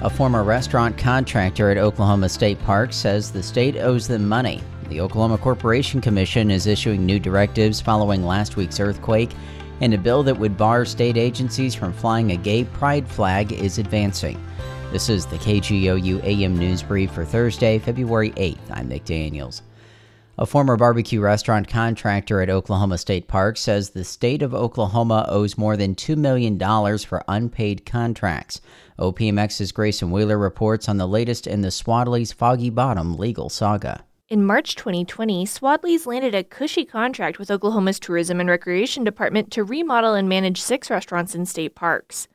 A former restaurant contractor at Oklahoma State Park says the state owes them money. The Oklahoma Corporation Commission is issuing new directives following last week's earthquake, and a bill that would bar state agencies from flying a gay pride flag is advancing. This is the KGOU AM News Brief for Thursday, February 8th. I'm Nick Daniels. A former barbecue restaurant contractor at Oklahoma State Park says the state of Oklahoma owes more than $2 million for unpaid contracts. OPMX's Graycen Wheeler reports on the latest in the Swadley's Foggy Bottom legal saga. In March 2020, Swadley's landed a cushy contract with Oklahoma's Tourism and Recreation Department to remodel and manage six restaurants in state parks.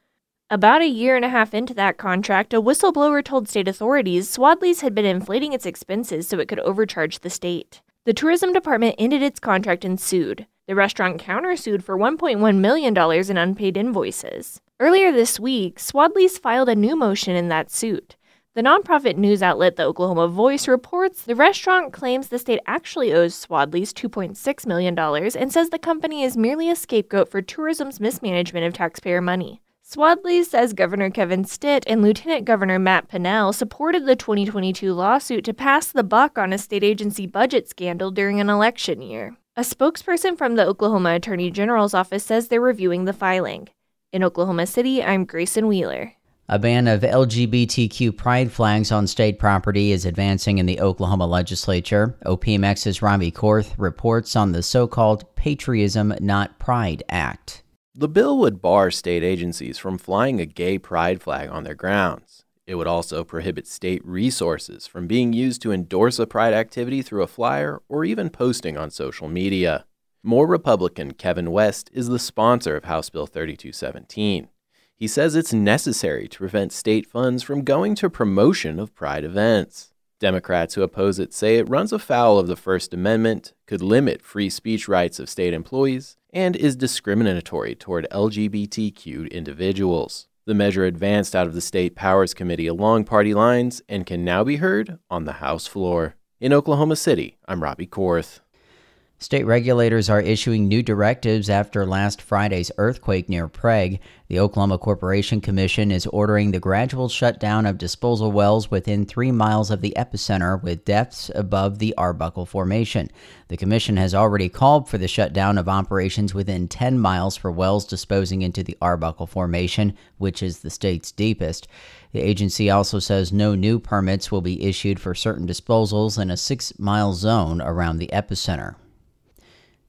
About a year and a half into that contract, a whistleblower told state authorities Swadley's had been inflating its expenses so it could overcharge the state. The tourism department ended its contract and sued. The restaurant countersued for $1.1 million in unpaid invoices. Earlier this week, Swadley's filed a new motion in that suit. The nonprofit news outlet The Oklahoma Voice reports the restaurant claims the state actually owes Swadley's $2.6 million and says the company is merely a scapegoat for tourism's mismanagement of taxpayer money. Swadley says Governor Kevin Stitt and Lieutenant Governor Matt Pinnell supported the 2022 lawsuit to pass the buck on a state agency budget scandal during an election year. A spokesperson from the Oklahoma Attorney General's office says they're reviewing the filing. In Oklahoma City, I'm Graycen Wheeler. A ban of LGBTQ pride flags on state property is advancing in the Oklahoma legislature. OPMX's Robby Korth reports on the so called Patriotism Not Pride Act. The bill would bar state agencies from flying a gay pride flag on their grounds. It would also prohibit state resources from being used to endorse a pride activity through a flyer or even posting on social media. Moore Republican Kevin West is the sponsor of House Bill 3217. He says it's necessary to prevent state funds from going to promotion of pride events. Democrats who oppose it say it runs afoul of the First Amendment, could limit free speech rights of state employees, and is discriminatory toward LGBTQ individuals. The measure advanced out of the State Powers Committee along party lines and can now be heard on the House floor. In Oklahoma City, I'm Robby Korth. State regulators are issuing new directives after last Friday's earthquake near Prague. The Oklahoma Corporation Commission is ordering the gradual shutdown of disposal wells within three miles of the epicenter with depths above the Arbuckle Formation. The Commission has already called for the shutdown of operations within 10 miles for wells disposing into the Arbuckle Formation, which is the state's deepest. The agency also says no new permits will be issued for certain disposals in a six mile zone around the epicenter.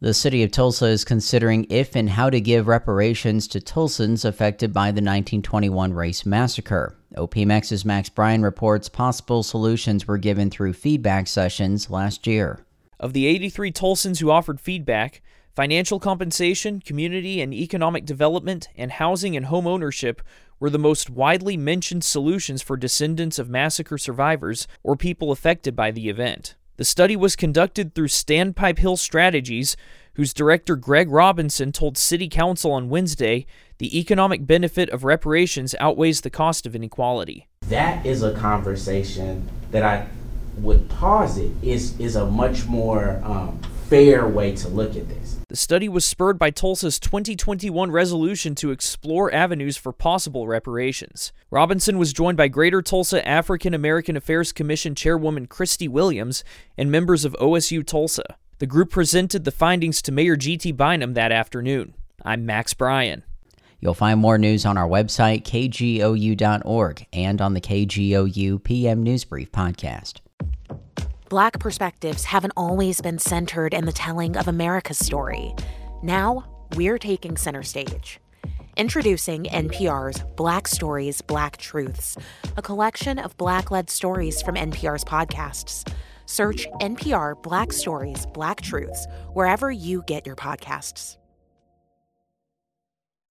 The city of Tulsa is considering if and how to give reparations to Tulsans affected by the 1921 race massacre. OPMX's Max Bryan reports possible solutions were given through feedback sessions last year. Of the 83 Tulsans who offered feedback, financial compensation, community and economic development, and housing and home ownership were the most widely mentioned solutions for descendants of massacre survivors or people affected by the event. The study was conducted through Standpipe Hill Strategies, whose director Greg Robinson told City Council on Wednesday the economic benefit of reparations outweighs the cost of inequality. That is a conversation that I would posit is is a much more um, fair way to look at this. The study was spurred by Tulsa's 2021 resolution to explore avenues for possible reparations. Robinson was joined by Greater Tulsa African American Affairs Commission Chairwoman Christy Williams and members of OSU Tulsa. The group presented the findings to Mayor G.T. Bynum that afternoon. I'm Max Bryan. You'll find more news on our website, kgou.org, and on the KGOU PM News Brief podcast. Black perspectives haven't always been centered in the telling of America's story. Now, we're taking center stage. Introducing NPR's Black Stories, Black Truths, a collection of Black led stories from NPR's podcasts. Search NPR Black Stories, Black Truths wherever you get your podcasts.